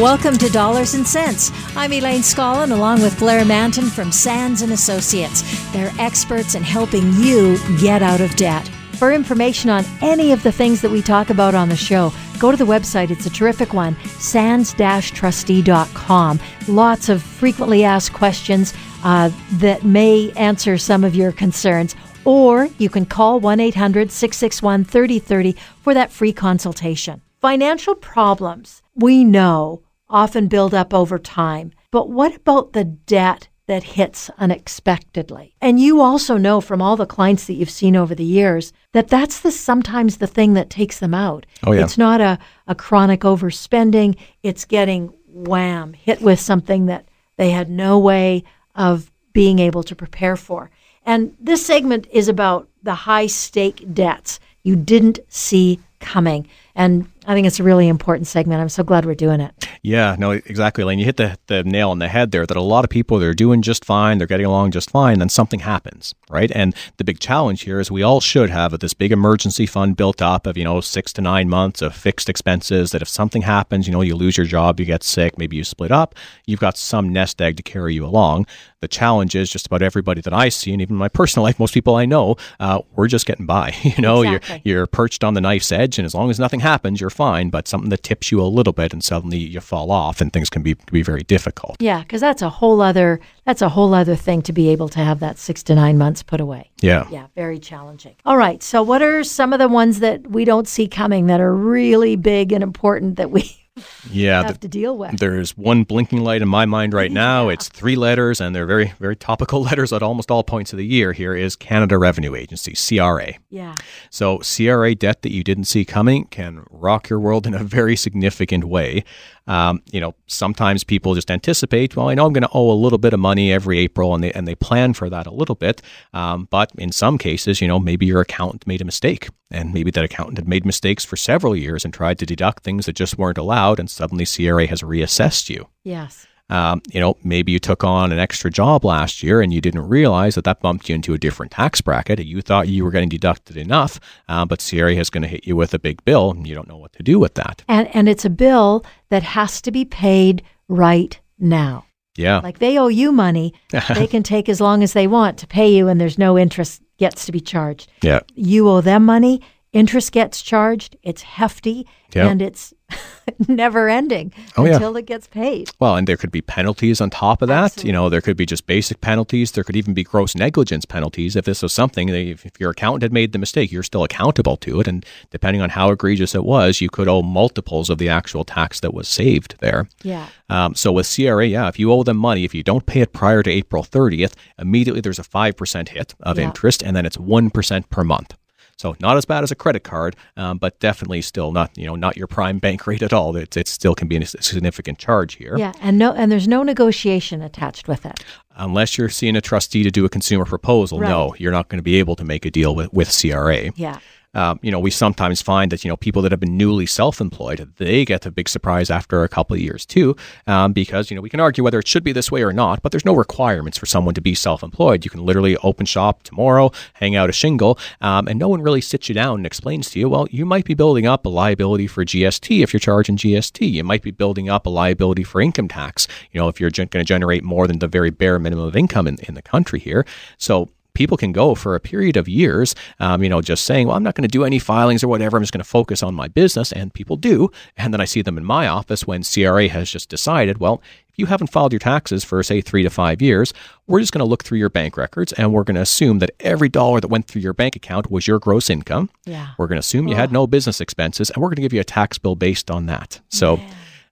Welcome to Dollars and Cents. I'm Elaine Scollin along with Blair Mantin from Sands and Associates. They're experts in helping you get out of debt. For information on any of the things that we talk about on the show, go to the website. It's a terrific one, sands-trustee.com. Lots of frequently asked questions uh, that may answer some of your concerns. Or you can call 1 800 661 3030 for that free consultation. Financial problems, we know, often build up over time. But what about the debt that hits unexpectedly? And you also know from all the clients that you've seen over the years that that's the sometimes the thing that takes them out. Oh, yeah. It's not a, a chronic overspending, it's getting wham, hit with something that they had no way of being able to prepare for. And this segment is about the high stake debts you didn't see coming. And I think it's a really important segment. I'm so glad we're doing it. Yeah, no, exactly, Lane. You hit the, the nail on the head there that a lot of people, they're doing just fine, they're getting along just fine, then something happens, right? And the big challenge here is we all should have this big emergency fund built up of, you know, six to nine months of fixed expenses that if something happens, you know, you lose your job, you get sick, maybe you split up, you've got some nest egg to carry you along. The challenge is just about everybody that I see, and even my personal life, most people I know, uh, we're just getting by. You know, Exactly. you're, you're perched on the knife's edge, and as long as nothing happens, you're fine, but something that tips you a little bit and suddenly you fall off and things can be, can be very difficult. Yeah, because that's a whole other that's a whole other thing to be able to have that six to nine months put away. Yeah. Yeah, very challenging. All right, so what are some of the ones that we don't see coming that are really big and important that we Yeah. have the- to deal with? There's one blinking light in my mind right now. It's three letters, and they're very, very topical letters at almost all points of the year. Here is Canada Revenue Agency, CRA. Yeah, So, CRA debt that you didn't see coming can rock your world in a very significant way. Um, you know, sometimes people just anticipate, well, I know I'm going to owe a little bit of money every April, and they and they plan for that a little bit. Um, but in some cases, you know, maybe your accountant made a mistake, and maybe that accountant had made mistakes for several years and tried to deduct things that just weren't allowed, and suddenly CRA has reassessed you. yes, Um, you know, maybe you took on an extra job last year and you didn't realize that that bumped you into a different tax bracket. You thought you were getting deducted enough, uh, but CRA is going to hit you with a big bill and you don't know what to do with that. and and it's a bill that has to be paid right now. Yeah. Like they owe you money, they can take as long as they want to pay you, and there's no interest gets to be charged. yeah. You owe them money, interest gets charged. It's hefty, Yeah. and it's never ending Oh, yeah. until it gets paid. Well, and there could be penalties on top of that. You know, there could be just basic penalties. There could even be gross negligence penalties if this was something if, if your accountant had made the mistake, you're still accountable to it. And depending on how egregious it was, you could owe multiples of the actual tax that was saved there. Yeah. Um, so with CRA, yeah, if you owe them money, if you don't pay it prior to April 30th, immediately there's a 5% hit of Yeah. interest, and then it's 1% per month. So not as bad as a credit card, um, but definitely still not, you know, not your prime bank rate at all. It, it still can be a significant charge here. Yeah, and no, and there's no negotiation attached with it. Unless you're seeing a trustee to do a consumer proposal, no, you're not going to be able to make a deal with, with CRA. Yeah, Um, you know, we sometimes find that you know people that have been newly self-employed, they get a big surprise after a couple of years too, um, because you know we can argue whether it should be this way or not, but there's no requirements for someone to be self-employed. You can literally open shop tomorrow, hang out a shingle, um, and no one really sits you down and explains to you, well, you might be building up a liability for GST if you're charging GST. You might be building up a liability for income tax. You know, if you're gen- going to generate more than the very bare minimum of income in, in the country here, so people can go for a period of years, um, you know, just saying, well, I'm not going to do any filings or whatever. I'm just going to focus on my business. And people do. And then I see them in my office when CRA has just decided, well, if you haven't filed your taxes for, say, three to five years, we're just going to look through your bank records and we're going to assume that every dollar that went through your bank account was your gross income. yeah. We're going to assume you had no business expenses and we're going to give you a tax bill based on that. So,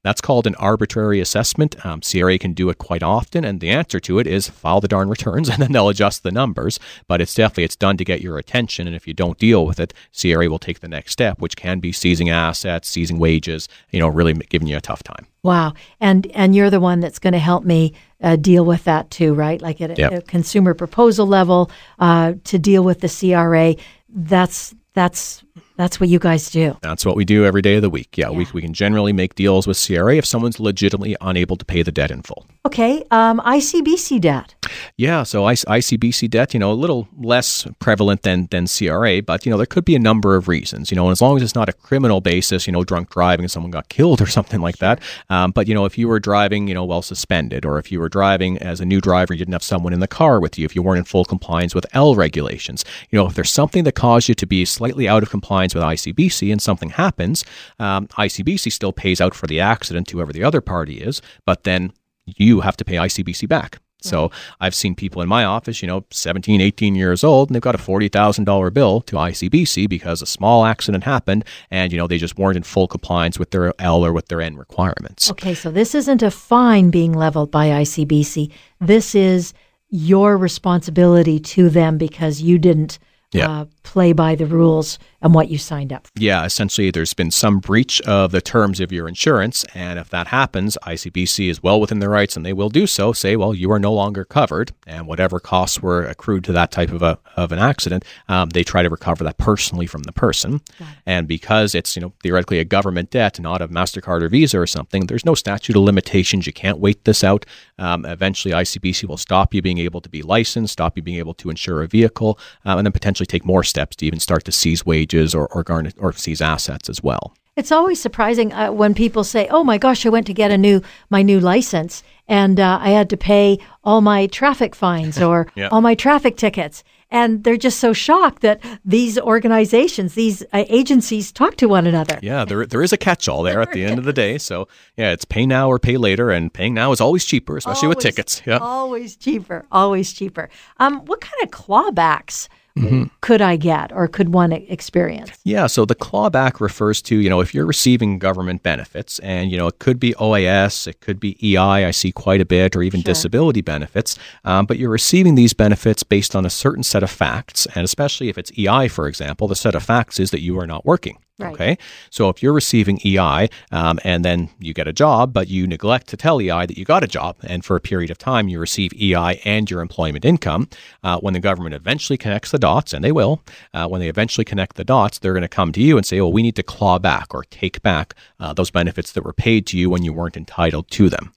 That's called an arbitrary assessment. Um, CRA can do it quite often, and the answer to it is file the darn returns, and then they'll adjust the numbers. But it's definitely it's done to get your attention, and if you don't deal with it, CRA will take the next step, which can be seizing assets, seizing wages. You know, really giving you a tough time. Wow, and and you're the one that's going to help me uh, deal with that too, right? Like at yep. a, consumer proposal level uh, to deal with the CRA. That's that's that's what you guys do. That's what we do every day of the week. Yeah, yeah, We, we can generally make deals with CRA if someone's legitimately unable to pay the debt in full. Okay, um, ICBC debt. Yeah, so I, ICBC debt, you know, a little less prevalent than than CRA, but you know, there could be a number of reasons. You know, as long as it's not a criminal basis, you know, drunk driving and someone got killed or something like that. Um, but you know, if you were driving, you know, while suspended, or if you were driving as a new driver, you didn't have someone in the car with you, if you weren't in full compliance with L regulations, you know, if there's something that caused you to be slightly out of compliance with ICBC and something happens, um, ICBC still pays out for the accident to whoever the other party is, but then you have to pay ICBC back. So I've seen people in my office, you know, 17, 18 years old, and they've got a $40,000 bill to ICBC because a small accident happened and, you know, they just weren't in full compliance with their L or with their N requirements. Okay, so this isn't a fine being leveled by ICBC. This is your responsibility to them because you didn't yeah. uh, play by the rules and what you signed up for. Yeah, essentially, there's been some breach of the terms of your insurance. And if that happens, ICBC is well within their rights and they will do so. Say, well, you are no longer covered. And whatever costs were accrued to that type of, a, of an accident, um, they try to recover that personally from the person. And because it's, you know, theoretically a government debt, not a MasterCard or Visa or something, there's no statute of limitations. You can't wait this out. Um, eventually, ICBC will stop you being able to be licensed, stop you being able to insure a vehicle, um, and then potentially take more steps to even start to seize wages or, or garnet or seize assets as well. It's always surprising uh, when people say, "Oh my gosh, I went to get a new my new license and uh, I had to pay all my traffic fines or yeah. all my traffic tickets." And they're just so shocked that these organizations, these uh, agencies talk to one another. Yeah, there, there is a catch-all there at the end of the day. So, yeah, it's pay now or pay later, and paying now is always cheaper, especially always, with tickets. Yeah, always cheaper, always cheaper. Um, what kind of clawbacks mm-hmm. could I get or could one experience? Yeah, so the clawback refers to, you know, if you're receiving government benefits and, you know, it could be OAS, it could be EI, I see quite a bit, or even sure. disability benefits, um, but you're receiving these benefits based on a certain set of facts. And especially if it's EI, for example, the set of facts is that you are not working. Right. Okay. So if you're receiving EI um, and then you get a job, but you neglect to tell EI that you got a job, and for a period of time you receive EI and your employment income, uh, when the government eventually connects the dots, and they will, uh, when they eventually connect the dots, they're going to come to you and say, well, we need to claw back or take back uh, those benefits that were paid to you when you weren't entitled to them.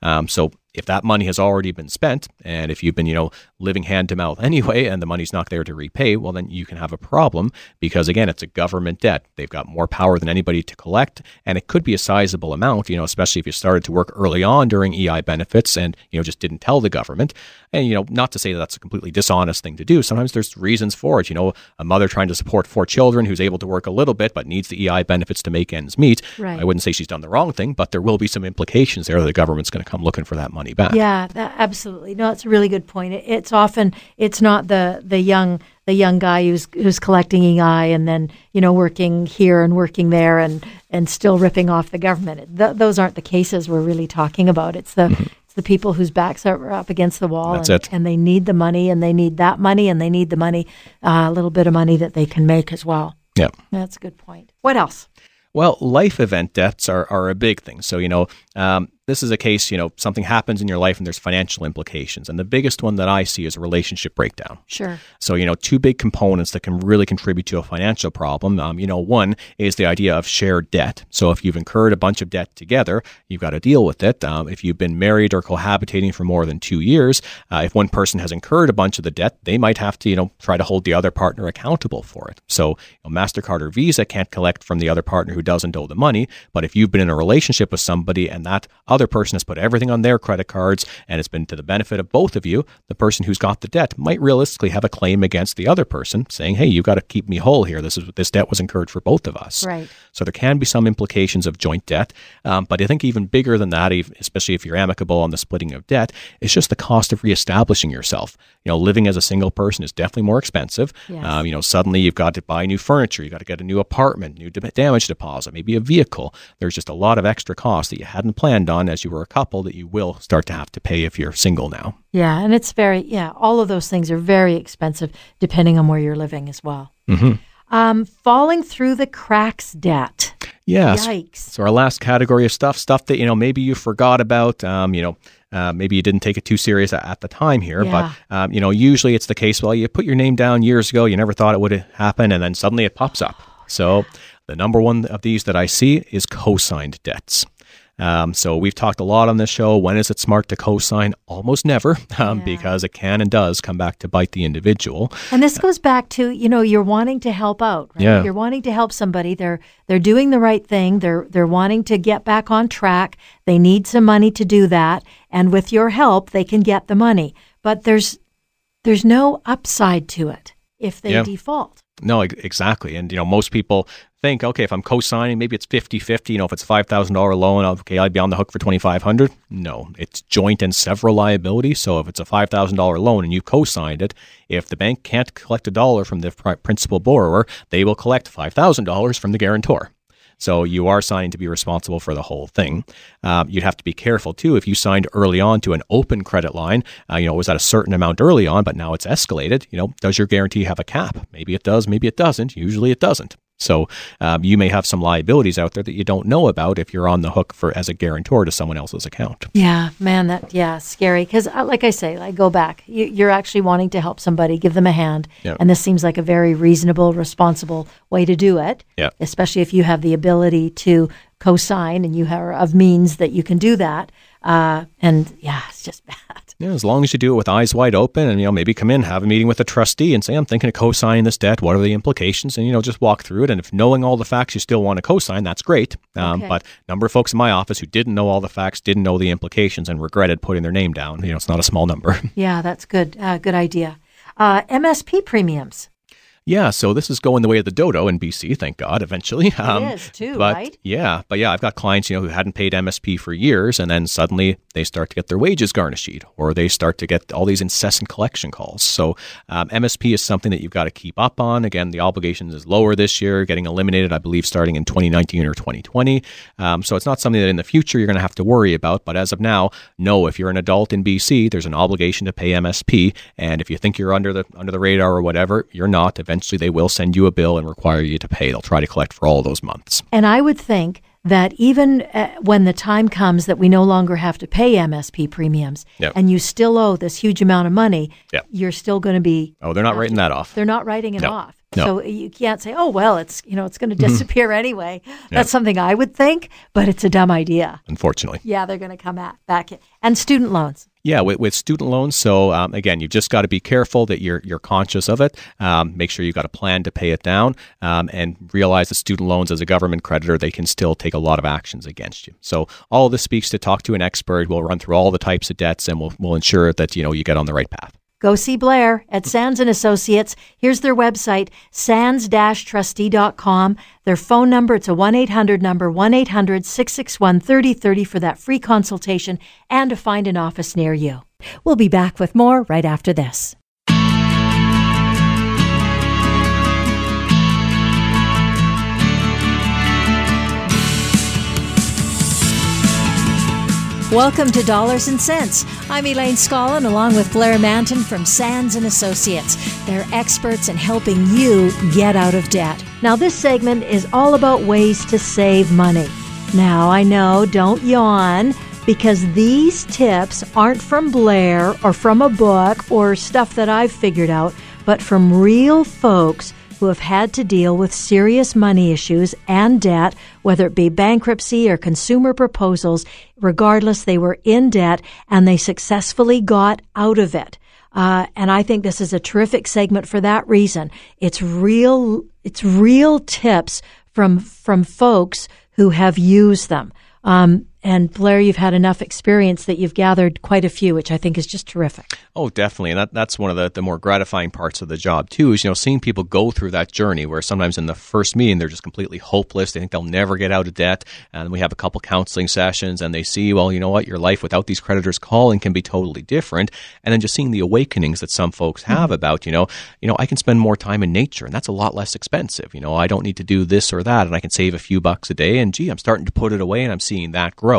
Um, so if that money has already been spent and if you've been you know living hand to mouth anyway and the money's not there to repay well then you can have a problem because again it's a government debt. They've got more power than anybody to collect and it could be a sizable amount you know especially if you started to work early on during EI benefits and you know just didn't tell the government. And you know not to say that that's a completely dishonest thing to do. Sometimes there's reasons for it. You know a mother trying to support four children who's able to work a little bit but needs the EI benefits to make ends meet. Right. I wouldn't say she's done the wrong thing but there will be some implications there that the government's going to come looking for that money money back. Yeah, that, absolutely. No, it's a really good point. It, it's often it's not the the young the young guy who's who's collecting EI and then you know working here and working there and and still ripping off the government. Th- those aren't the cases we're really talking about. It's the mm-hmm. it's the people whose backs are up against the wall That's and, it. and they need the money and they need that money and they need the money uh, a little bit of money that they can make as well. Yeah, that's a good point. What else? Well, life event debts are, are a big thing. So, you know, um, this is a case, you know, something happens in your life and there's financial implications. And the biggest one that I see is a relationship breakdown. Sure. So, you know, two big components that can really contribute to a financial problem. Um, you know, one is the idea of shared debt. So, if you've incurred a bunch of debt together, you've got to deal with it. Um, if you've been married or cohabitating for more than two years, uh, if one person has incurred a bunch of the debt, they might have to, you know, try to hold the other partner accountable for it. So, you know, MasterCard or Visa can't collect from the other partner who doesn't owe the money. But if you've been in a relationship with somebody and that other person has put everything on their credit cards and it's been to the benefit of both of you, the person who's got the debt might realistically have a claim against the other person saying, hey, you got to keep me whole here. This is this debt was incurred for both of us. Right. So there can be some implications of joint debt. Um, but I think even bigger than that, especially if you're amicable on the splitting of debt, is just the cost of reestablishing yourself. You know, living as a single person is definitely more expensive. Yes. Um, you know, suddenly you've got to buy new furniture, you've got to get a new apartment, new damage deposit, maybe a vehicle. There's just a lot of extra costs that you hadn't planned on as you were a couple that you will start to have to pay if you're single now. Yeah, and it's very yeah. All of those things are very expensive depending on where you're living as well. Mm-hmm. Um, falling through the cracks debt. Yes. Yikes. So our last category of stuff, stuff that you know maybe you forgot about. Um, you know, uh, maybe you didn't take it too serious at, at the time here, Yeah. but um, you know, usually it's the case. Well, you put your name down years ago, you never thought it would happen, and then suddenly it pops up. So the number one of these that I see is co-signed debts. Um, so we've talked a lot on this show. When is it smart to co-sign? Almost never, um, Yeah. because it can and does come back to bite the individual. And this goes back to, you know, you're wanting to help out, right? Yeah. You're wanting to help somebody. They're they're doing the right thing. They're they're wanting to get back on track. They need some money to do that, and with your help, they can get the money. But there's there's no upside to it if they Yeah. default. No, exactly. And, you know, most people think, okay, if I'm co-signing, maybe it's 50-50. You know, if it's $5,000 loan, okay, I'd be on the hook for 2500 No, it's joint and several liability. So if it's a $5,000 loan and you co-signed it, if the bank can't collect a dollar from the principal borrower, they will collect $5,000 from the guarantor. So you are signing to be responsible for the whole thing. Um, you'd have to be careful too if you signed early on to an open credit line. Uh, you know, it was at a certain amount early on, but now it's escalated. You know, does your guarantee have a cap? Maybe it does, maybe it doesn't. Usually it doesn't. So um, you may have some liabilities out there that you don't know about if you're on the hook for as a guarantor to someone else's account. Yeah, man, that yeah, scary. Because, uh, like I say, I go back. You, you're actually wanting to help somebody, give them a hand, Yeah. and this seems like a very reasonable, responsible way to do it. Yeah. Especially if you have the ability to co-sign and you are of means that you can do that. Uh, and yeah, it's just bad. Yeah, as long as you do it with eyes wide open and, you know, maybe come in, have a meeting with a trustee and say, I'm thinking of co-signing this debt. What are the implications? And, you know, just walk through it. And if knowing all the facts, you still want to co-sign, that's great. Um, Okay. But number of folks in my office who didn't know all the facts, didn't know the implications and regretted putting their name down. You know, it's not a small number. Yeah, that's good. Uh, good idea. Uh, MSP premiums. Yeah, so this is going the way of the dodo in BC, thank God, eventually. Um, is too, but right? Yeah, but yeah, I've got clients, you know, who hadn't paid MSP for years, and then suddenly they start to get their wages garnished, or they start to get all these incessant collection calls. So um, MSP is something that you've got to keep up on. Again, the obligation is lower this year, getting eliminated, I believe, starting in 2019 or 2020. Um, so it's not something that in the future you're going to have to worry about. But as of now, no, if you're an adult in BC, there's an obligation to pay MSP, and if you think you're under the under the radar or whatever, you're not. Eventually, they will send you a bill and require you to pay. They'll try to collect for all those months. And I would think that even uh, when the time comes that we no longer have to pay MSP premiums Yep. and you still owe this huge amount of money, Yep. you're still going to be Oh, they're not writing that off. they're not writing it No. off. No. So you can't say, "Oh, well, it's, you know, it's going to disappear anyway." That's something I would think, but it's a dumb idea. Unfortunately. Yeah, they're going to come at, back in. And student loans. Yeah, with, with student loans. So um, again, you've just got to be careful that you're you're conscious of it. Um, make sure you've got a plan to pay it down, um, and realize that student loans, as a government creditor, they can still take a lot of actions against you. So all this speaks to talk to an expert. We'll run through all the types of debts, and we'll we'll ensure that you know you get on the right path. Go see Blair at Sands and Associates. Here's their website, sands-trustee.com. Their phone number, it's a 1-800 number, 1-800-661-3030 for that free consultation and to find an office near you. We'll be back with more right after this. Welcome to Dollars and Cents. I'm Elaine Scollin along with Blair Mantin from Sands and Associates. They're experts in helping you get out of debt. Now this segment is all about ways to save money. Now I know, don't yawn because these tips aren't from Blair or from a book or stuff that I've figured out, but from real folks who have had to deal with serious money issues and debt, whether it be bankruptcy or consumer proposals. Regardless, they were in debt and they successfully got out of it. Uh, and I think this is a terrific segment for that reason. It's real, it's real tips from, from folks who have used them. Um, and Blair, you've had enough experience that you've gathered quite a few, which I think is just terrific. Oh, definitely. And that, that's one of the, the more gratifying parts of the job, too, is, you know, seeing people go through that journey where sometimes in the first meeting they're just completely hopeless. They think they'll never get out of debt. And we have a couple counseling sessions and they see, well, you know what, your life without these creditors calling can be totally different. And then just seeing the awakenings that some folks have mm-hmm. about, you know, you know, I can spend more time in nature and that's a lot less expensive. You know, I don't need to do this or that and I can save a few bucks a day. And gee, I'm starting to put it away and I'm seeing that grow.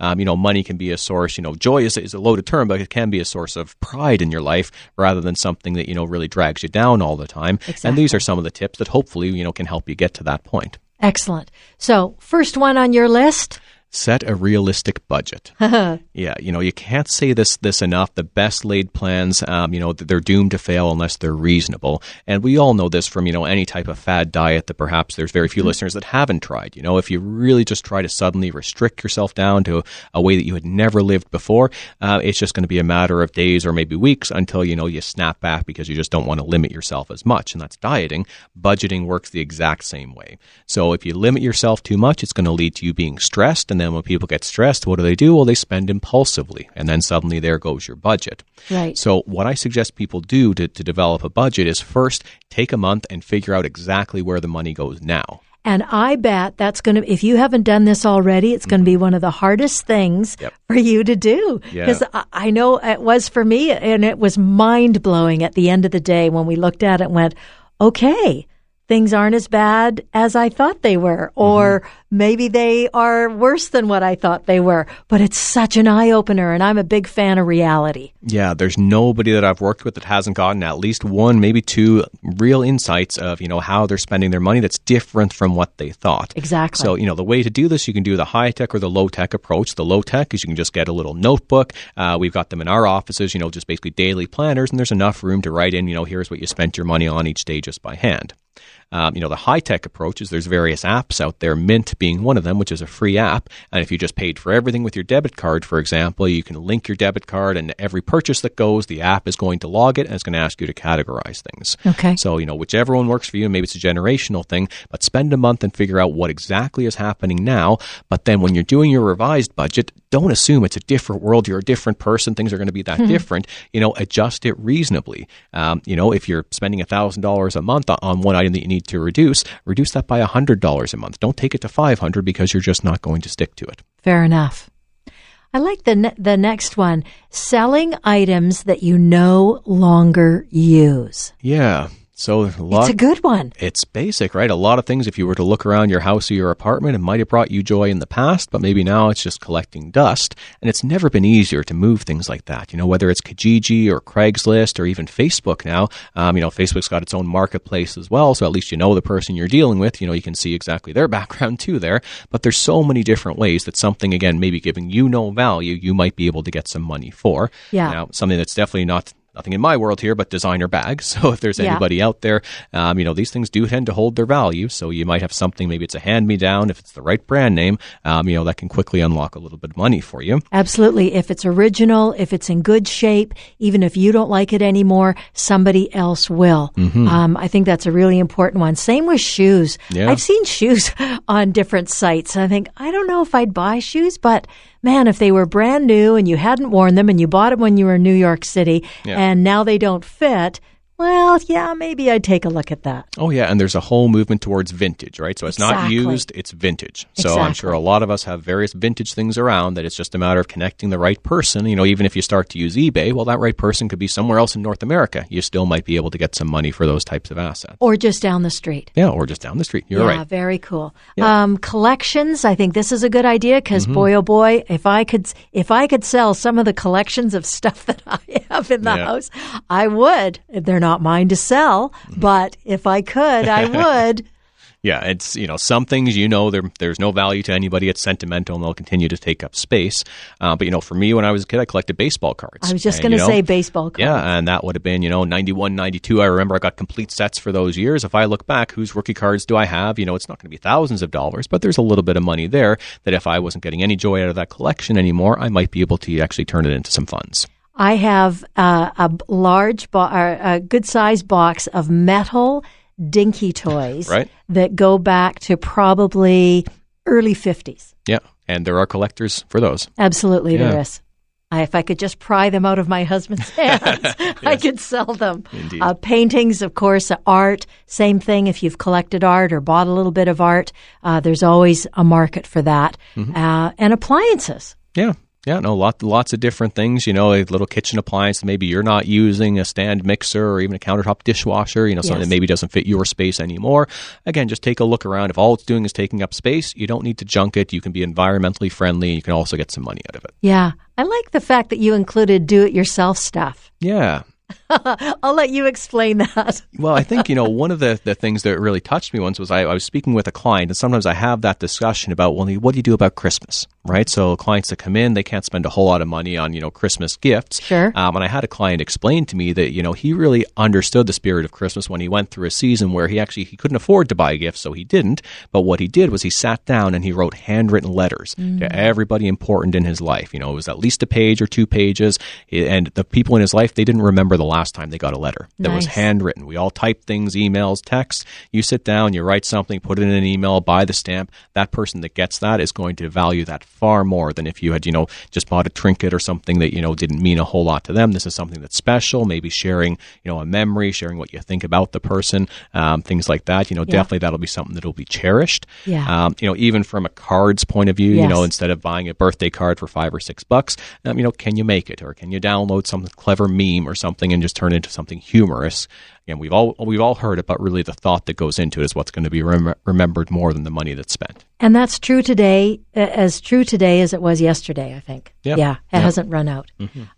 Um, you know, money can be a source, you know, joy is, is a loaded term, but it can be a source of pride in your life rather than something that, you know, really drags you down all the time. Exactly. And these are some of the tips that hopefully, you know, can help you get to that point. Excellent. So, first one on your list set a realistic budget. yeah, you know, you can't say this this enough. The best laid plans, um, you know, they're doomed to fail unless they're reasonable. And we all know this from you know any type of fad diet that perhaps there's very few mm-hmm. listeners that haven't tried. You know, if you really just try to suddenly restrict yourself down to a, a way that you had never lived before, uh, it's just going to be a matter of days or maybe weeks until you know you snap back because you just don't want to limit yourself as much. And that's dieting. Budgeting works the exact same way. So if you limit yourself too much, it's going to lead to you being stressed and then when people get stressed, what do they do? Well, they spend impulsively, and then suddenly there goes your budget. Right. So, what I suggest people do to, to develop a budget is first take a month and figure out exactly where the money goes now. And I bet that's going to, if you haven't done this already, it's going to be mm-hmm. one of the hardest things yep. for you to do. Because yeah. I, I know it was for me, and it was mind blowing at the end of the day when we looked at it and went, okay, things aren't as bad as I thought they were, or mm-hmm. maybe they are worse than what I thought they were. But it's such an eye opener, and I'm a big fan of reality. Yeah, there's nobody that I've worked with that hasn't gotten at least one, maybe two real insights of, you know, how they're spending their money that's different from what they thought. Exactly. So, you know, the way to do this, you can do the high tech or the low tech approach. The low tech is you can just get a little notebook. Uh, we've got them in our offices, you know, just basically daily planners, and there's enough room to write in, you know, here's what you spent your money on each day just by hand. Um, you know, the high tech approach is there's various apps out there, Mint being one of them, which is a free app. And if you just paid for everything with your debit card, for example, you can link your debit card and every purchase that goes, the app is going to log it and it's going to ask you to categorize things. Okay. So, you know, whichever one works for you, maybe it's a generational thing, but spend a month and figure out what exactly is happening now. But then when you're doing your revised budget, don't assume it's a different world. You're a different person. Things are going to be that hmm. different. You know, adjust it reasonably. Um, you know, if you're spending $1,000 a month on one item that you need to reduce, reduce that by $100 a month. Don't take it to 500 because you're just not going to stick to it. Fair enough. I like the ne- the next one, selling items that you no longer use. Yeah. So a lot, it's a good one. It's basic, right? A lot of things. If you were to look around your house or your apartment, it might have brought you joy in the past, but maybe now it's just collecting dust. And it's never been easier to move things like that. You know, whether it's Kijiji or Craigslist or even Facebook now. Um, you know, Facebook's got its own marketplace as well, so at least you know the person you're dealing with. You know, you can see exactly their background too there. But there's so many different ways that something again maybe giving you no value, you might be able to get some money for. Yeah. Now, something that's definitely not nothing in my world here, but designer bags. So if there's anybody yeah. out there, um, you know, these things do tend to hold their value. So you might have something, maybe it's a hand me down, if it's the right brand name, um, you know, that can quickly unlock a little bit of money for you. Absolutely. If it's original, if it's in good shape, even if you don't like it anymore, somebody else will. Mm-hmm. Um, I think that's a really important one. Same with shoes. Yeah. I've seen shoes on different sites. I think, I don't know if I'd buy shoes, but man, if they were brand new and you hadn't worn them and you bought them when you were in New York City yeah. and now they don't fit, well, yeah, maybe I'd take a look at that. Oh, yeah. And there's a whole movement towards vintage, right? So it's exactly. not used, it's vintage. So exactly. I'm sure a lot of us have various vintage things around that it's just a matter of connecting the right person. You know, even if you start to use eBay, well, that right person could be somewhere else in North America. You still might be able to get some money for those types of assets. Or just down the street. Yeah, or just down the street. You're yeah, right. very cool. Yeah. Um, collections, I think this is a good idea because mm-hmm. boy, oh boy, if I could, if I could sell some of the collections of stuff that I have in the yeah. house, I would. They're not mine to sell but if I could, I would. yeah, it's you know some things you know there there's no value to anybody. It's sentimental and they'll continue to take up space. Uh, but you know, for me when I was a kid, I collected baseball cards. I was just going to say baseball cards. Yeah, and that would have been you know 91, 92. I remember I got complete sets for those years. If I look back, whose rookie cards do I have? You know, it's not going to be thousands of dollars, but there's a little bit of money there that if I wasn't getting any joy out of that collection anymore, I might be able to actually turn it into some funds. I have uh, a large, bo- a good sized box of metal dinky toys right. that go back to probably early 50s. Yeah. And there are collectors for those. Absolutely, Yeah. there is. I, if I could just pry them out of my husband's hands, I could sell them. Indeed. Uh, paintings, of course, art, same thing. If you've collected art or bought a little bit of art, uh, there's always a market for that. Mm-hmm. Uh, and appliances. Yeah. Yeah, no, lot, lots of different things. You know, a little kitchen appliance that maybe you're not using, a stand mixer, or even a countertop dishwasher. You know, something Yes. that maybe doesn't fit your space anymore. Again, just take a look around. If all it's doing is taking up space, you don't need to junk it. You can be environmentally friendly. And you can also get some money out of it. Yeah. I like the fact that you included do it yourself stuff. Yeah, I'll let you explain that. Well, I think, you know, one of the, the things that really touched me once was I, I was speaking with a client, and sometimes I have that discussion about, well, what do you do about Christmas, right? So clients that come in, they can't spend a whole lot of money on, you know, Christmas gifts. Sure. Um, and I had a client explain to me that, you know, he really understood the spirit of Christmas when he went through a season where he actually, he couldn't afford to buy gifts, so he didn't. But what he did was he sat down and he wrote handwritten letters to everybody important in his life. You know, it was at least a page or two pages. And the people in his life, they didn't remember the last time they got a letter that was handwritten. We all type things, emails, texts. You sit down, you write something, put it in an email, buy the stamp. That person that gets that is going to value that far more than if you had, you know, just bought a trinket or something that, you know, didn't mean a whole lot to them. This is something that's special, maybe sharing, you know, a memory, sharing what you think about the person, um, things like that. You know, Yeah. definitely that'll be something that'll be cherished. Yeah. Um, you know, even from a card's point of view, you know, instead of buying a birthday card for five or six bucks, um, you know, can you make it or can you download some clever meme or something and just turn it into something humorous? Again, we've all we've all heard it, but really the thought that goes into it is what's going to be rem- remembered more than the money that's spent. And that's true today, as true today as it was yesterday, I think. Yeah. Yeah, it Yeah. hasn't run out.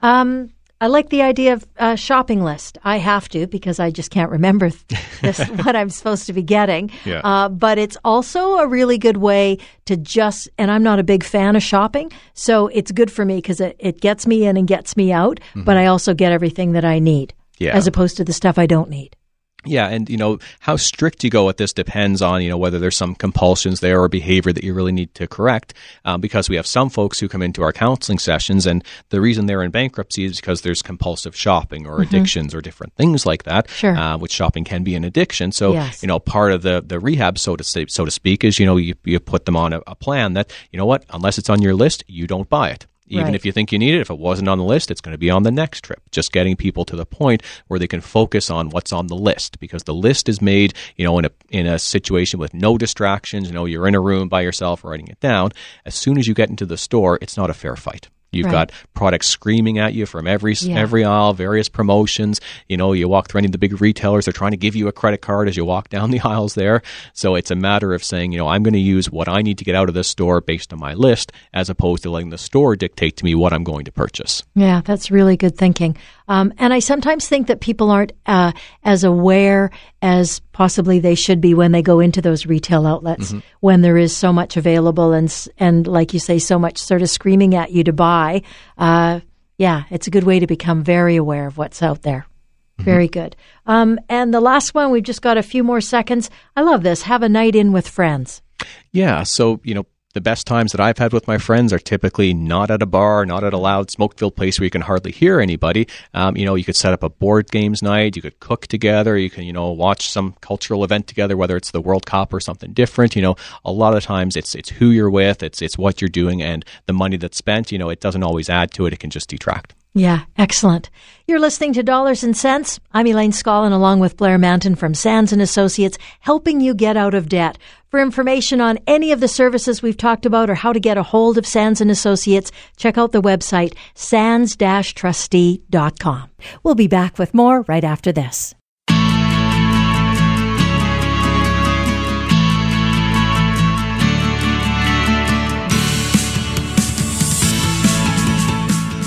Um, I like the idea of a shopping list. I have to because I just can't remember this, what I'm supposed to be getting. Yeah. Uh, but it's also a really good way to just, and I'm not a big fan of shopping, so it's good for me because it, it gets me in and gets me out, but I also get everything that I need Yeah. as opposed to the stuff I don't need. Yeah, and you know how strict you go at this depends on you know whether there's some compulsions there or behavior that you really need to correct. Um, because we have some folks who come into our counseling sessions, and the reason they're in bankruptcy is because there's compulsive shopping or addictions or different things like that. Mm-hmm. Sure. uh, which shopping can be an addiction. So Yes. you know part of the the rehab, so to say, so to speak, is you know you you put them on a, a plan that you know what unless it's on your list, you don't buy it. Even Right. if you think you need it, if it wasn't on the list, it's going to be on the next trip. Just getting people to the point where they can focus on what's on the list because the list is made, you know, in a in a situation with no distractions. You know, you're in a room by yourself writing it down. As soon as you get into the store, it's not a fair fight. You've Right. got products screaming at you from every Yeah. every aisle, various promotions. You know, you walk through any of the big retailers; they're trying to give you a credit card as you walk down the aisles there. So it's a matter of saying, you know, I'm going to use what I need to get out of this store based on my list, as opposed to letting the store dictate to me what I'm going to purchase. Yeah, that's really good thinking. Um, and I sometimes think that people aren't uh, as aware as possibly they should be when they go into those retail outlets when there is so much available and and like you say, so much sort of screaming at you to buy. Uh, yeah, it's a good way to become very aware of what's out there. Very good. Um, and the last one, we've just got a few more seconds. I love this. Have a night in with friends. Yeah. So, you know, the best times that I've had with my friends are typically not at a bar, not at a loud smoke-filled place where you can hardly hear anybody. Um, you know, you could set up a board games night. You could cook together. You can, you know, watch some cultural event together, whether it's the World Cup or something different. You know, a lot of times it's it's who you're with, it's it's what you're doing, and the money that's spent. You know, it doesn't always add to it. It can just detract. Yeah, excellent. You're listening to Dollars and Cents. I'm Elaine Scollin along with Blair Mantin from Sands and Associates, helping you get out of debt. For information on any of the services we've talked about or how to get a hold of Sands and Associates, check out the website sands-trustee.com. We'll be back with more right after this.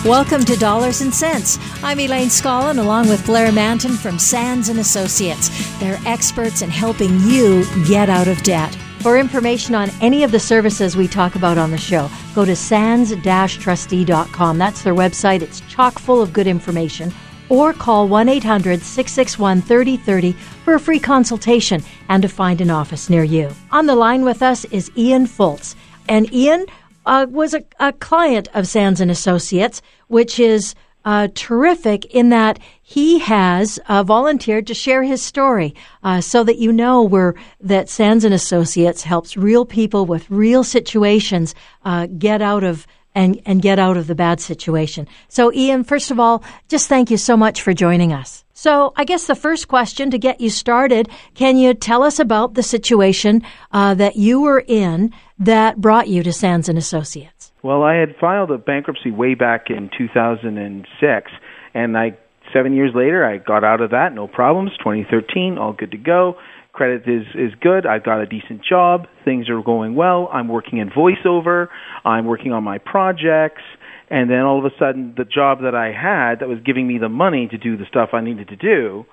Welcome to Dollars and Cents. I'm Elaine Scollin along with Blair Mantin from Sands and Associates. They're experts in helping you get out of debt. For information on any of the services we talk about on the show, go to sands-trustee.com. That's their website. It's chock full of good information. Or call 1 800 661 3030 for a free consultation and to find an office near you. On the line with us is Ian Fultz. And Ian, uh, was a, a client of Sands and Associates, which is uh, terrific in that he has uh, volunteered to share his story, uh, so that you know where that Sands and Associates helps real people with real situations uh, get out of and and get out of the bad situation. So, Ian, first of all, just thank you so much for joining us. So, I guess the first question to get you started, can you tell us about the situation uh, that you were in that brought you to Sands and Associates? Well, I had filed a bankruptcy way back in 2006, and I seven years later I got out of that, no problems. 2013, all good to go. Credit is is good. I've got a decent job. Things are going well. I'm working in voiceover. I'm working on my projects. And then all of a sudden, the job that I had that was giving me the money to do the stuff I needed to do,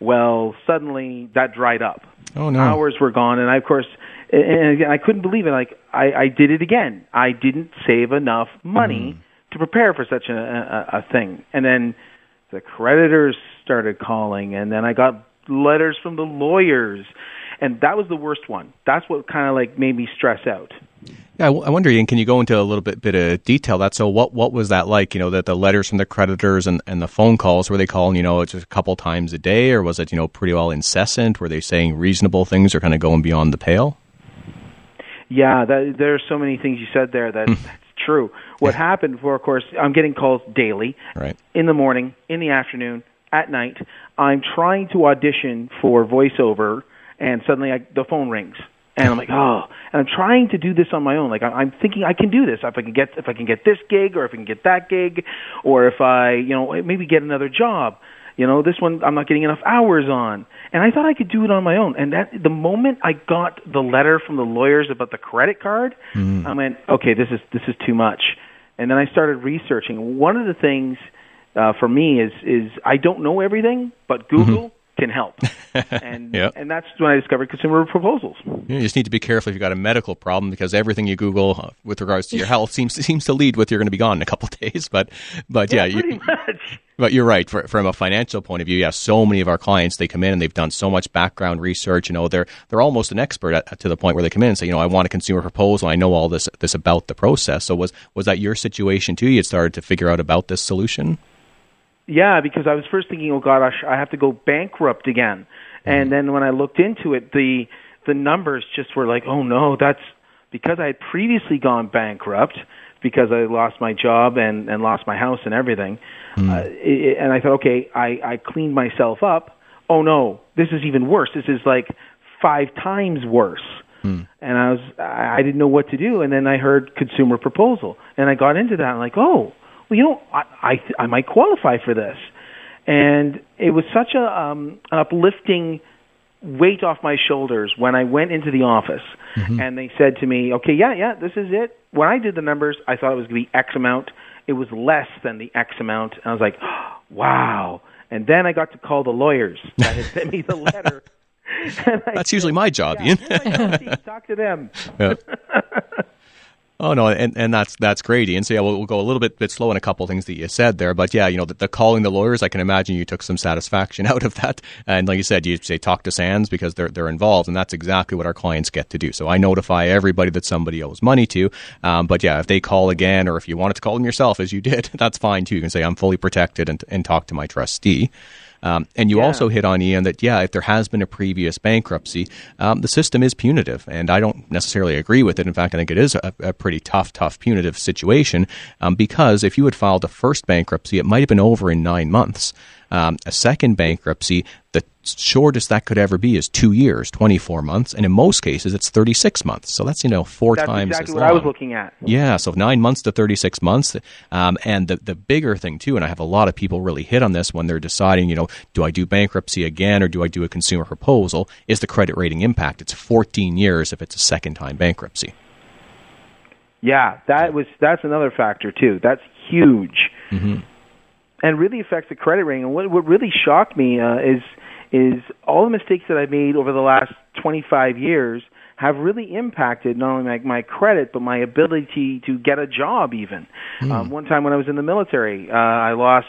well, suddenly that dried up. Oh no! Hours were gone, and I, of course, and again, I couldn't believe it. Like I, I did it again. I didn't save enough money mm. to prepare for such a, a, a thing. And then the creditors started calling, and then I got letters from the lawyers, and that was the worst one. That's what kind of like made me stress out. Yeah, I wonder, Ian, can you go into a little bit bit of detail that? So, what what was that like? You know, that the letters from the creditors and, and the phone calls were they calling? You know, just a couple times a day, or was it you know pretty well incessant? Were they saying reasonable things, or kind of going beyond the pale? Yeah, that, there are so many things you said there that hmm. that's true. What yeah. happened for, of course, I'm getting calls daily, right. in the morning, in the afternoon, at night. I'm trying to audition for voiceover, and suddenly I, the phone rings, and I'm like, oh, and I'm trying to do this on my own. Like I'm thinking I can do this if I can get if I can get this gig, or if I can get that gig, or if I, you know, maybe get another job. You know, this one I'm not getting enough hours on. And I thought I could do it on my own. And that the moment I got the letter from the lawyers about the credit card, mm. I went, okay, this is this is too much. And then I started researching. One of the things uh, for me is is I don't know everything, but Google mm-hmm can help. And yep. and that's when I discovered consumer proposals. You just need to be careful if you've got a medical problem because everything you Google uh, with regards to your health seems seems to lead with you're going to be gone in a couple days. But but yeah, yeah you, But you're right. For, from a financial point of view, yeah, so many of our clients they come in and they've done so much background research. You know, they're they're almost an expert at, to the point where they come in and say, you know, I want a consumer proposal. I know all this this about the process. So was was that your situation too? You had started to figure out about this solution. Yeah, because I was first thinking, oh gosh, I have to go bankrupt again. And mm-hmm. then when I looked into it, the the numbers just were like, oh no, that's because I had previously gone bankrupt because I lost my job and and lost my house and everything. Mm. Uh, it, and I thought, okay, I I cleaned myself up. Oh no, this is even worse. This is like five times worse. Mm. And I was I didn't know what to do. And then I heard consumer proposal, and I got into that. I'm like, oh well, you know, I I, I might qualify for this, and it was such a um, an uplifting weight off my shoulders when I went into the office mm-hmm. and they said to me, "Okay, yeah, yeah, this is it." When I did the numbers, I thought it was going to be X amount. It was less than the X amount, and I was like, "Wow!" And then I got to call the lawyers that had sent me the letter. That's usually my job, yeah, Ian. talk to them. Yeah. Oh no, and, and that's that's great, Ian. So yeah, we'll, we'll go a little bit bit slow on a couple things that you said there, but yeah, you know, the, the, calling the lawyers, I can imagine you took some satisfaction out of that. And like you said, you say talk to Sands because they're they're involved, and that's exactly what our clients get to do. So I notify everybody that somebody owes money to. Um, but yeah, if they call again, or if you wanted to call them yourself, as you did, that's fine too. You can say I'm fully protected and and talk to my trustee. Um, and you yeah. also hit on Ian that yeah, if there has been a previous bankruptcy, um, the system is punitive, and I don't necessarily agree with it. In fact, I think it is a, a pretty tough, tough punitive situation um, because if you had filed a first bankruptcy, it might have been over in nine months. Um, a second bankruptcy, the shortest that could ever be is two years, 24 months. And in most cases, it's 36 months. So that's, you know, four that's times exactly what long. I was looking at. Yeah. So nine months to 36 months. Um, and the, the bigger thing, too, and I have a lot of people really hit on this when they're deciding, you know, do I do bankruptcy again or do I do a consumer proposal, is the credit rating impact. It's 14 years if it's a second time bankruptcy. Yeah, that was that's another factor too. That's huge. Mm-hmm and really affects the credit rating. And what what really shocked me uh, is is all the mistakes that I've made over the last 25 years have really impacted not only my, my credit but my ability to get a job. Even mm. um, one time when I was in the military, uh, I lost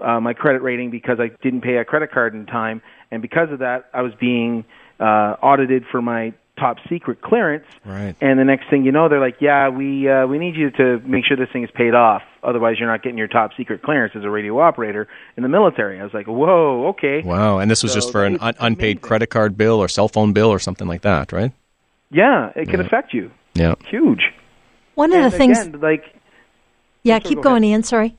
uh, my credit rating because I didn't pay a credit card in time, and because of that, I was being uh, audited for my top secret clearance. Right. And the next thing you know, they're like, "Yeah, we uh, we need you to make sure this thing is paid off. Otherwise, you're not getting your top secret clearance as a radio operator in the military." I was like, "Whoa, okay." Wow. And this was So just for an un- unpaid amazing. credit card bill or cell phone bill or something like that, right? Yeah, it can affect you. Yeah. Huge. One of and the things, like yeah, keep go going, ahead. Ian. Sorry.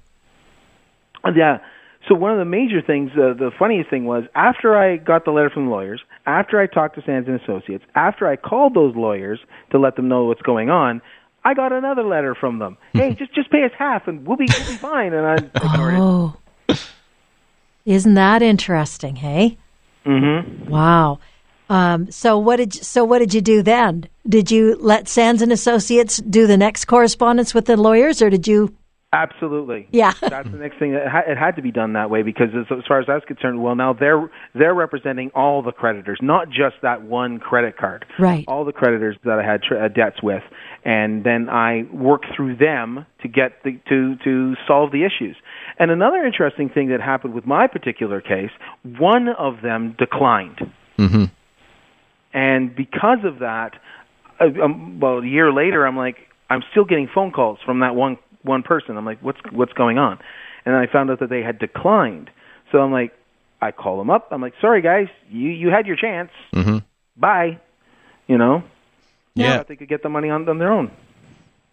Yeah. So one of the major things, uh, the funniest thing was after I got the letter from the lawyers, after I talked to Sands and Associates, after I called those lawyers to let them know what's going on, I got another letter from them. hey, just just pay us half and we'll be we'll be fine. And I ignored. Oh, isn't that interesting? Hey. Mm-hmm. Wow. Um, so what did so what did you do then? Did you let Sands and Associates do the next correspondence with the lawyers, or did you? Absolutely. Yeah. That's the next thing. It, ha- it had to be done that way because, as, as far as I was concerned, well, now they're they're representing all the creditors, not just that one credit card. Right. All the creditors that I had tr- uh, debts with, and then I work through them to get the, to to solve the issues. And another interesting thing that happened with my particular case, one of them declined. Mm-hmm. And because of that, uh, um, well, a year later, I'm like, I'm still getting phone calls from that one one person. I'm like, what's what's going on? And then I found out that they had declined. So I'm like, I call them up. I'm like, sorry guys, you you had your chance. Mm-hmm. Bye. You know. Yeah. They could get the money on, on their own.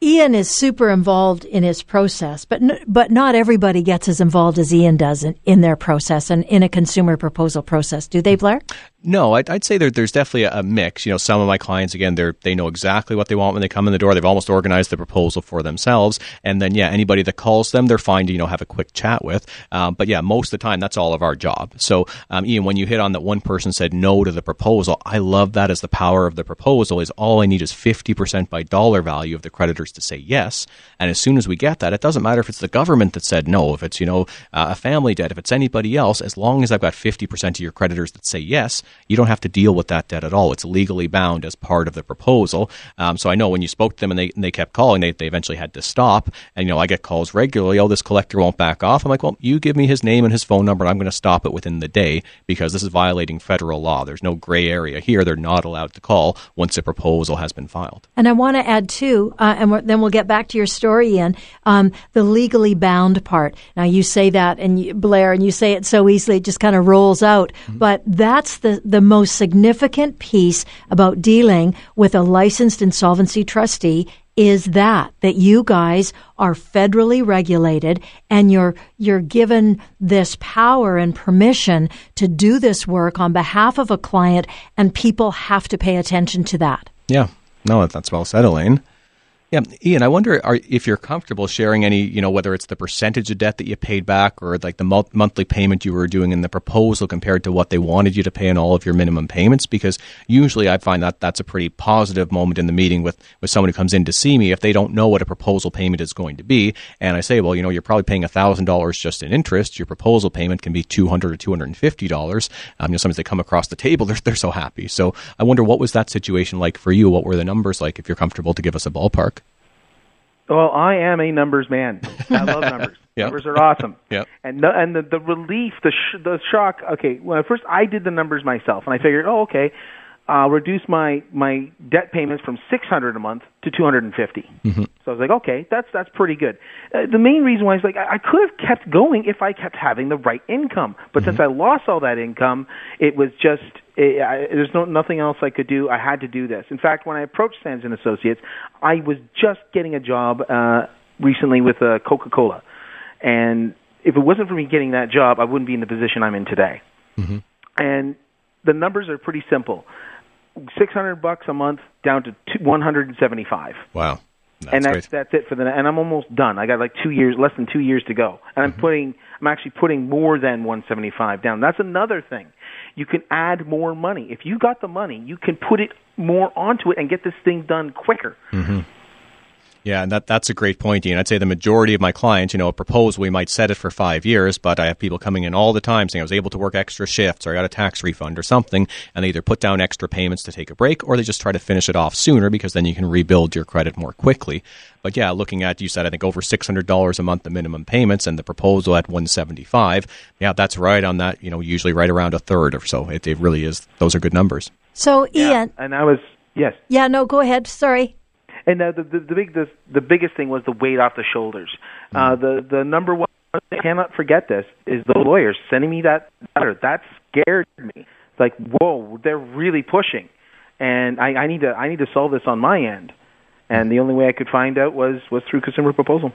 Ian is super involved in his process, but n- but not everybody gets as involved as Ian does in, in their process and in a consumer proposal process. Do they, Blair? No, I'd, I'd say there, there's definitely a, mix. You know, some of my clients, again, they they know exactly what they want when they come in the door. They've almost organized the proposal for themselves. And then, yeah, anybody that calls them, they're fine to, you know, have a quick chat with. Um, but yeah, most of the time, that's all of our job. So, um, Ian, when you hit on that one person said no to the proposal, I love that as the power of the proposal is all I need is 50% by dollar value of the creditors to say yes. And as soon as we get that, it doesn't matter if it's the government that said no, if it's, you know, uh, a family debt, if it's anybody else, as long as I've got 50% of your creditors that say yes, you don't have to deal with that debt at all. It's legally bound as part of the proposal. Um, so I know when you spoke to them and they, and they kept calling, they, they eventually had to stop. And, you know, I get calls regularly, oh, this collector won't back off. I'm like, well, you give me his name and his phone number, and I'm going to stop it within the day because this is violating federal law. There's no gray area here. They're not allowed to call once a proposal has been filed. And I want to add too, uh, and we're, then we'll get back to your story, Ian. Um, the legally bound part. Now you say that, and you, Blair, and you say it so easily, it just kind of rolls out. But that's the the most significant piece about dealing with a licensed insolvency trustee is that that you guys are federally regulated and you're you're given this power and permission to do this work on behalf of a client and people have to pay attention to that. Yeah, no, that's well said, Elaine. Yeah, Ian, I wonder are, if you're comfortable sharing any, you know, whether it's the percentage of debt that you paid back or like the mo- monthly payment you were doing in the proposal compared to what they wanted you to pay in all of your minimum payments. Because usually I find that that's a pretty positive moment in the meeting with, with someone who comes in to see me if they don't know what a proposal payment is going to be. And I say, well, you know, you're probably paying $1,000 just in interest. Your proposal payment can be $200 or $250. Um, you know, sometimes they come across the table, they're, they're so happy. So I wonder what was that situation like for you? What were the numbers like if you're comfortable to give us a ballpark? Well, I am a numbers man. I love numbers. Yep. Numbers are awesome. Yep. And the, and the the relief, the sh- the shock. Okay, well, first I did the numbers myself, and I figured, oh, okay, I'll reduce my my debt payments from six hundred a month to two hundred and fifty. Mm-hmm. So I was like, okay, that's that's pretty good. Uh, the main reason why is like I, I could have kept going if I kept having the right income, but since I lost all that income, it was just it, I, there's no nothing else I could do. I had to do this. In fact, when I approached Sands and Associates, I was just getting a job uh, recently with uh, Coca Cola, and if it wasn't for me getting that job, I wouldn't be in the position I'm in today. And the numbers are pretty simple: six hundred bucks a month down to one hundred and seventy-five Wow. That's and that's great. that's it for the and I'm almost done. I got like two years, less than two years to go, and I'm mm-hmm. putting I'm actually putting more than 175 down. That's another thing. You can add more money if you got the money. You can put it more onto it and get this thing done quicker. Mm-hmm. Yeah, and that that's a great point, Ian. I'd say the majority of my clients, you know, a proposal, we might set it for five years, but I have people coming in all the time saying I was able to work extra shifts or I got a tax refund or something, and they either put down extra payments to take a break or they just try to finish it off sooner because then you can rebuild your credit more quickly. But yeah, looking at you said I think over six hundred dollars a month the minimum payments and the proposal at one seventy five. Yeah, that's right on that. You know, usually right around a third or so. It, it really is. Those are good numbers. So, Yeah. Ian, and I was Yes. Yeah, no, go ahead. Sorry. And uh, the, the the big the, the biggest thing was the weight off the shoulders. Uh, the the number one I cannot forget this is the lawyers sending me that letter. That scared me. It's like whoa, they're really pushing, and I, I need to I need to solve this on my end. And the only way I could find out was was through consumer proposal.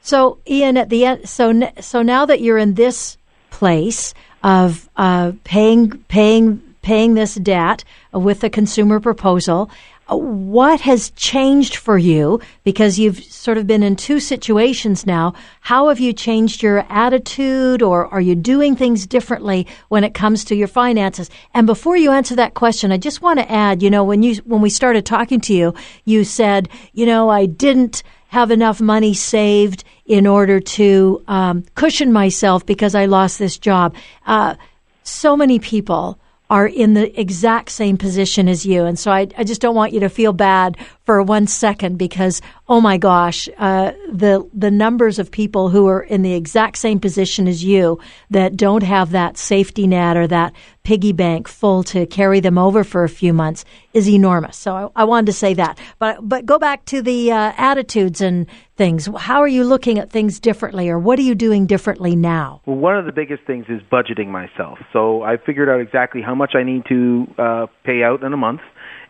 So, Ian, at the end, so so now that you're in this place of uh, paying paying paying this debt with the consumer proposal, what has changed for you? Because you've sort of been in two situations now. How have you changed your attitude, or are you doing things differently when it comes to your finances? And before you answer that question, I just want to add, you know, when you when we started talking to you, you said, you know, I didn't have enough money saved in order to um, cushion myself because I lost this job. Uh, so many people are in the exact same position as you. And so I, I just don't want you to feel bad for one second because, oh my gosh, uh, the, the numbers of people who are in the exact same position as you that don't have that safety net or that piggy bank full to carry them over for a few months is enormous. So I, I wanted to say that. But, but go back to the uh, attitudes and things. How are you looking at things differently or what are you doing differently now? Well, one of the biggest things is budgeting myself. So I figured out exactly how much I need to uh, pay out in a month,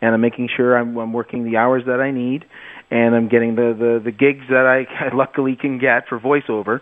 and I'm making sure I'm, I'm working the hours that I need, and I'm getting the, the, the gigs that I, I luckily can get for voiceover.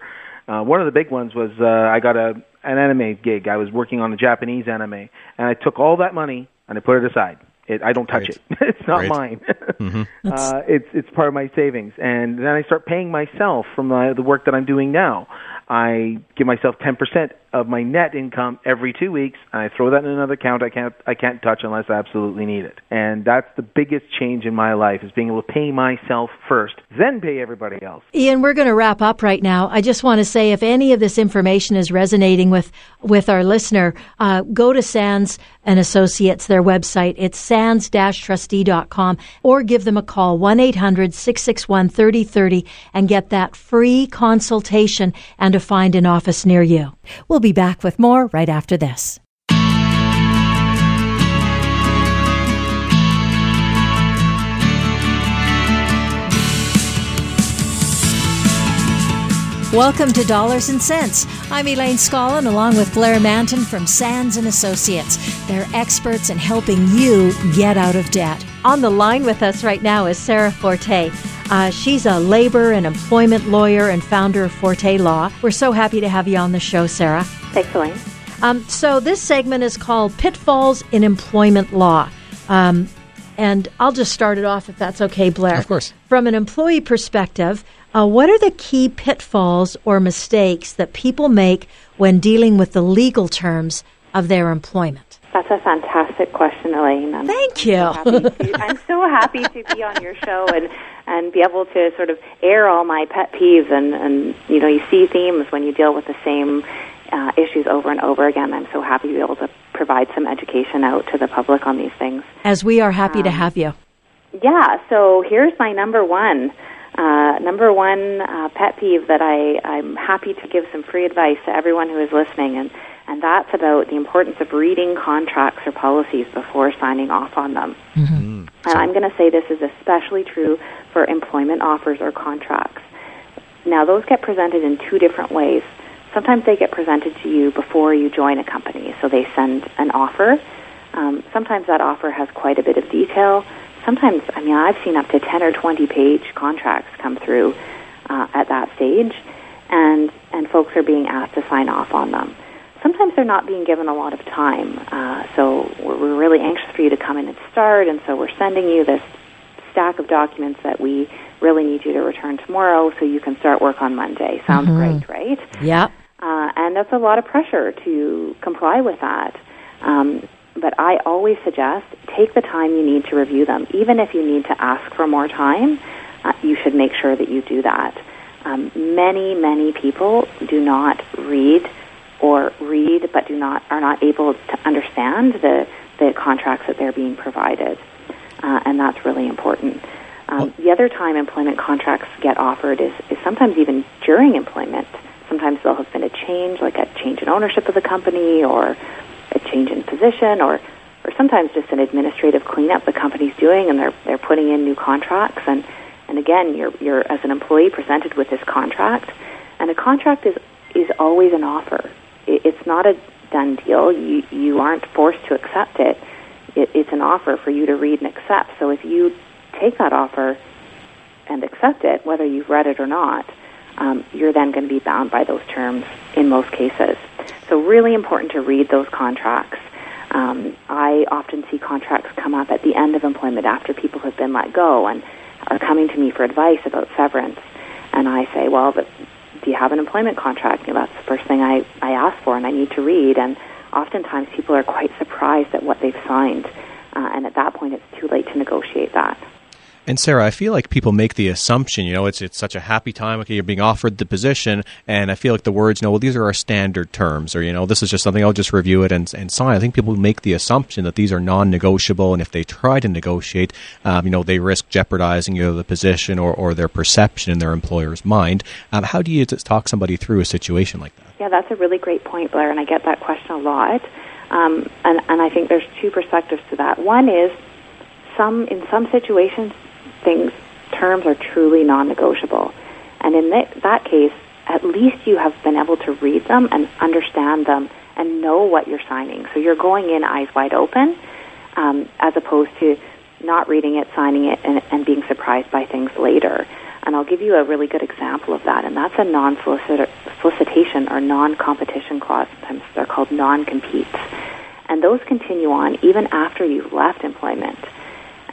Uh, one of the big ones was uh, I got a an anime gig. I was working on a Japanese anime, and I took all that money and I put it aside. It, I don't touch Great. it. it's not Great. mine. uh, it's it's part of my savings, and then I start paying myself from the, the work that I'm doing now. I give myself 10% of my net income every two weeks, I throw that in another account I can't I can't touch unless I absolutely need it. And that's the biggest change in my life is being able to pay myself first, then pay everybody else. Ian, we're going to wrap up right now. I just want to say if any of this information is resonating with, with our listener, uh, go to Sands and Associates, their website. It's sands-trustee.com or give them a call, 1-800-661-3030 and get that free consultation and to find an office near you. We'll be back with more right after this. Welcome to Dollars and Cents. I'm Elaine Scollin along with Blair Mantin from Sands and Associates. They're experts in helping you get out of debt. On the line with us right now is Sarah Forte. Uh, she's a labor and employment lawyer and founder of Forte Law. We're so happy to have you on the show, Sarah. Thanks, Elaine. Um, so this segment is called Pitfalls in Employment Law. Um, and I'll just start it off if that's okay, Blair. Of course. From an employee perspective, uh, what are the key pitfalls or mistakes that people make when dealing with the legal terms of their employment? That's a fantastic question, Elaine. I'm Thank you. to- I'm so happy to be on your show and, and be able to sort of air all my pet peeves. And, and you know, you see themes when you deal with the same uh, issues over and over again. I'm so happy to be able to provide some education out to the public on these things. As we are happy to have you. Yeah, so here's my number one. Uh, number one uh, pet peeve that I, I'm happy to give some free advice to everyone who is listening, and, and that's about the importance of reading contracts or policies before signing off on them. And I'm going to say this is especially true for employment offers or contracts. Now, those get presented in two different ways. Sometimes they get presented to you before you join a company, so they send an offer. Um, sometimes that offer has quite a bit of detail. Sometimes, I mean, I've seen up to 10 or 20 page contracts come through uh, at that stage, and, and folks are being asked to sign off on them. Sometimes they're not being given a lot of time, uh, so we're, we're really anxious for you to come in and start, and so we're sending you this stack of documents that we really need you to return tomorrow so you can start work on Monday. Sounds great, right? Yep. Uh, and that's a lot of pressure to comply with that. Um, but I always suggest take the time you need to review them. Even if you need to ask for more time, uh, you should make sure that you do that. Um, many, many people do not read or read but do not are not able to understand the, the contracts that they're being provided. Uh, and that's really important. Um, the other time employment contracts get offered is, is sometimes even during employment. Sometimes there'll have been a change, like a change in ownership of the company, or a change in position, or, or sometimes just an administrative cleanup the company's doing, and they're they're putting in new contracts, and and again, you're you're as an employee presented with this contract, and a contract is is always an offer. It, it's not a done deal. You you aren't forced to accept it. it. It's an offer for you to read and accept. So if you take that offer and accept it, whether you've read it or not, um, you're then going to be bound by those terms in most cases. So really important to read those contracts. Um, I often see contracts come up at the end of employment after people have been let go and are coming to me for advice about severance. And I say, well, but do you have an employment contract? You know, that's the first thing I, I ask for and I need to read. And oftentimes people are quite surprised at what they've signed. Uh, and at that point, it's too late to negotiate that. And Sarah, I feel like people make the assumption, you know, it's it's such a happy time. Okay, you're being offered the position, and I feel like the words, you know, well, these are our standard terms, or you know, this is just something I'll just review it and, and sign. I think people make the assumption that these are non-negotiable, and if they try to negotiate, um, you know, they risk jeopardizing know the position or, or their perception in their employer's mind. Um, how do you talk somebody through a situation like that? Yeah, that's a really great point, Blair, and I get that question a lot. Um, and and I think there's two perspectives to that. One is some in some situations things, terms are truly non-negotiable. And in that, that case, at least you have been able to read them and understand them and know what you're signing. So you're going in eyes wide open, um, as opposed to not reading it, signing it, and, and being surprised by things later. And I'll give you a really good example of that, and that's a non-solicitation or non-competition clause. Sometimes they're called non-competes. And those continue on even after you've left employment.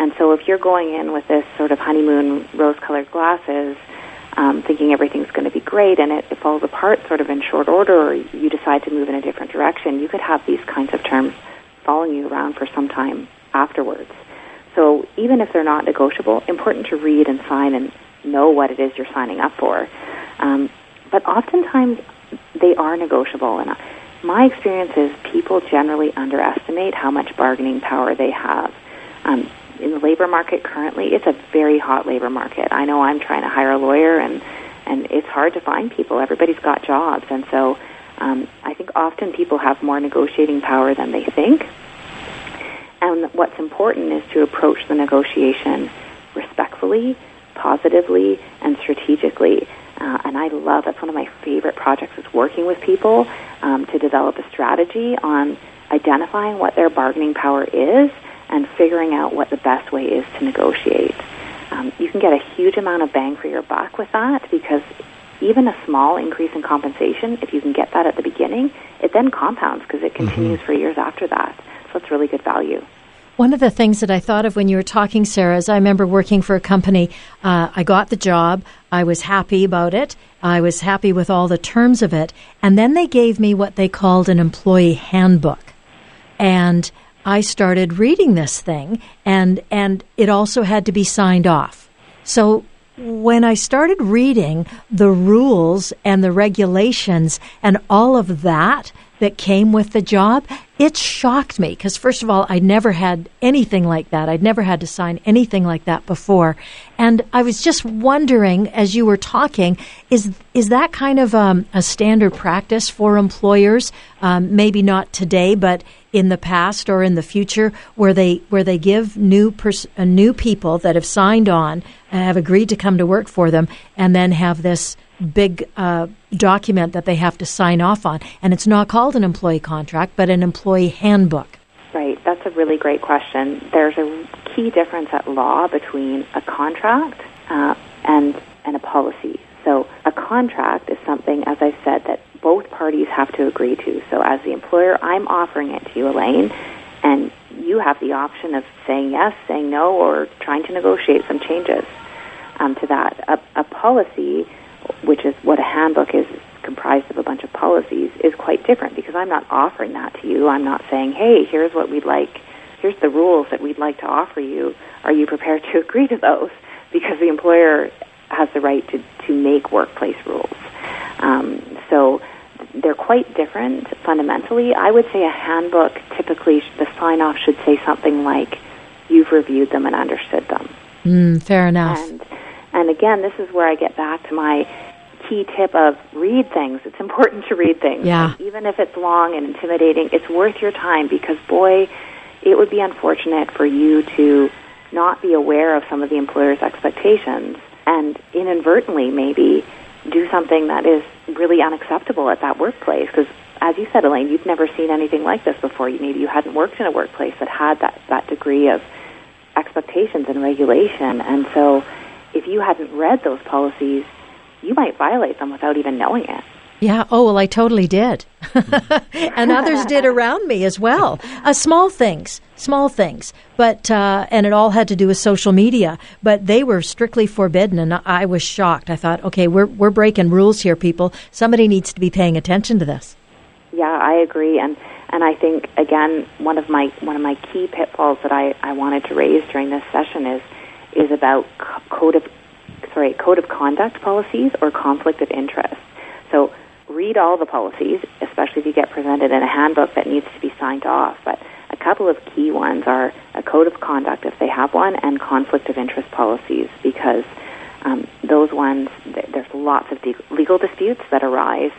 And so if you're going in with this sort of honeymoon rose-colored glasses, um, thinking everything's going to be great, and it, it falls apart sort of in short order, or you decide to move in a different direction, you could have these kinds of terms following you around for some time afterwards. So even if they're not negotiable, important to read and sign and know what it is you're signing up for. Um, but oftentimes they are negotiable, and my experience is people generally underestimate how much bargaining power they have. Um, in the labor market currently, it's a very hot labor market. I know I'm trying to hire a lawyer, and and it's hard to find people. Everybody's got jobs, and so um, I think often people have more negotiating power than they think. And what's important is to approach the negotiation respectfully, positively, and strategically. Uh, and I love that's one of my favorite projects is working with people um, to develop a strategy on identifying what their bargaining power is and figuring out what the best way is to negotiate. Um, you can get a huge amount of bang for your buck with that because even a small increase in compensation, if you can get that at the beginning, it then compounds because it continues mm-hmm. for years after that. So it's really good value. One of the things that I thought of when you were talking, Sarah, is I remember working for a company. Uh, I got the job. I was happy about it. I was happy with all the terms of it. And then they gave me what they called an employee handbook. And I started reading this thing and and it also had to be signed off. So when I started reading the rules and the regulations and all of that that came with the job, it shocked me because, first of all, I never had anything like that. I'd never had to sign anything like that before. And I was just wondering, as you were talking, is, is that kind of um, a standard practice for employers? Um, maybe not today, but in the past or in the future, where they, where they give new, pers- uh, new people that have signed on, uh, have agreed to come to work for them, and then have this big uh, document that they have to sign off on. And it's not called an employee contract, but an employee handbook. Right. That's a really great question. There's a key difference at law between a contract uh, and and a policy. So a contract is something, as I said, that both parties have to agree to. So as the employer, I'm offering it to you, Elaine, and you have the option of saying yes, saying no, or trying to negotiate some changes um, to that. A, a policy which is what a handbook is comprised of a bunch of policies, is quite different because I'm not offering that to you. I'm not saying, hey, here's what we'd like, here's the rules that we'd like to offer you. Are you prepared to agree to those? Because the employer has the right to, to make workplace rules. Um, so they're quite different fundamentally. I would say a handbook, typically, the sign off should say something like, you've reviewed them and understood them. Mm, fair enough. And and again, this is where I get back to my key tip of read things. It's important to read things. Yeah. even if it's long and intimidating, it's worth your time because boy, it would be unfortunate for you to not be aware of some of the employer's expectations and inadvertently maybe do something that is really unacceptable at that workplace. Because as you said elaine you've never seen anything like this before. You maybe you hadn't worked in a workplace that had that, that degree of expectations and regulation. And so if you hadn't read those policies you might violate them without even knowing it yeah. Oh, well, I totally did. and others did around me as well. Uh, small things, small things. But, uh, and it all had to do with social media, but they were strictly forbidden. And I was shocked. I thought, okay, we're, we're breaking rules here, people. Somebody needs to be paying attention to this. Yeah, I agree. And, and I think, again, one of my, one of my key pitfalls that I, I wanted to raise during this session is, is about code of, sorry, code of conduct policies or conflict of interest. So read all the policies, especially if you get presented in a handbook that needs to be signed off. But a couple of key ones are a code of conduct, if they have one, and conflict of interest policies, because um, those ones, there's lots of legal disputes that arise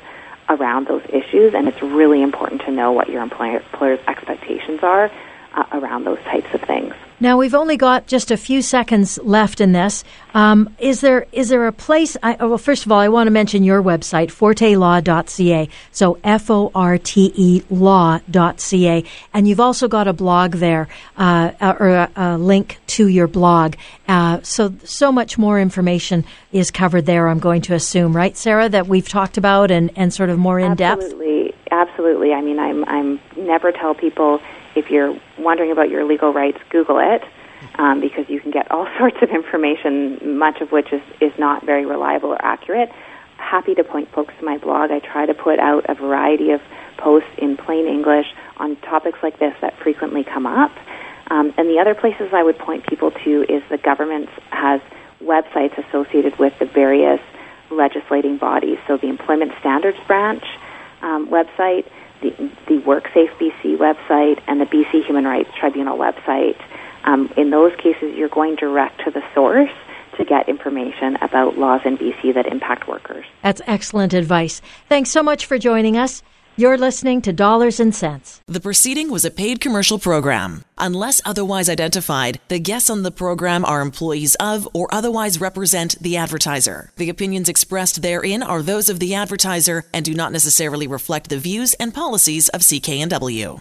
around those issues, and it's really important to know what your employer, employer's expectations are uh, around those types of things. Now we've only got just a few seconds left in this. Um, is there is there a place? I, oh, well, first of all, I want to mention your website, fortelaw.ca. So f o r t e law.ca, and you've also got a blog there, uh, or a, a, link to your blog. Uh, so so much more information is covered there. I'm going to assume, right, Sarah, that we've talked about and, and sort of more in depth. Absolutely, absolutely. I mean, I'm I'm never tell people if you're wondering about your legal rights, Google it um, because you can get all sorts of information, much of which is, is not very reliable or accurate. Happy to point folks to my blog. I try to put out a variety of posts in plain English on topics like this that frequently come up. Um, and the other places I would point people to is the government has websites associated with the various legislating bodies. So the Employment Standards Branch um, website the, the WorkSafe BC website and the BC Human Rights Tribunal website. Um, in those cases, you're going direct to the source to get information about laws in BC that impact workers. That's excellent advice. Thanks so much for joining us. You're listening to Dollars and Cents. The proceeding was a paid commercial program. Unless otherwise identified, the guests on the program are employees of or otherwise represent the advertiser. The opinions expressed therein are those of the advertiser and do not necessarily reflect the views and policies of CKNW.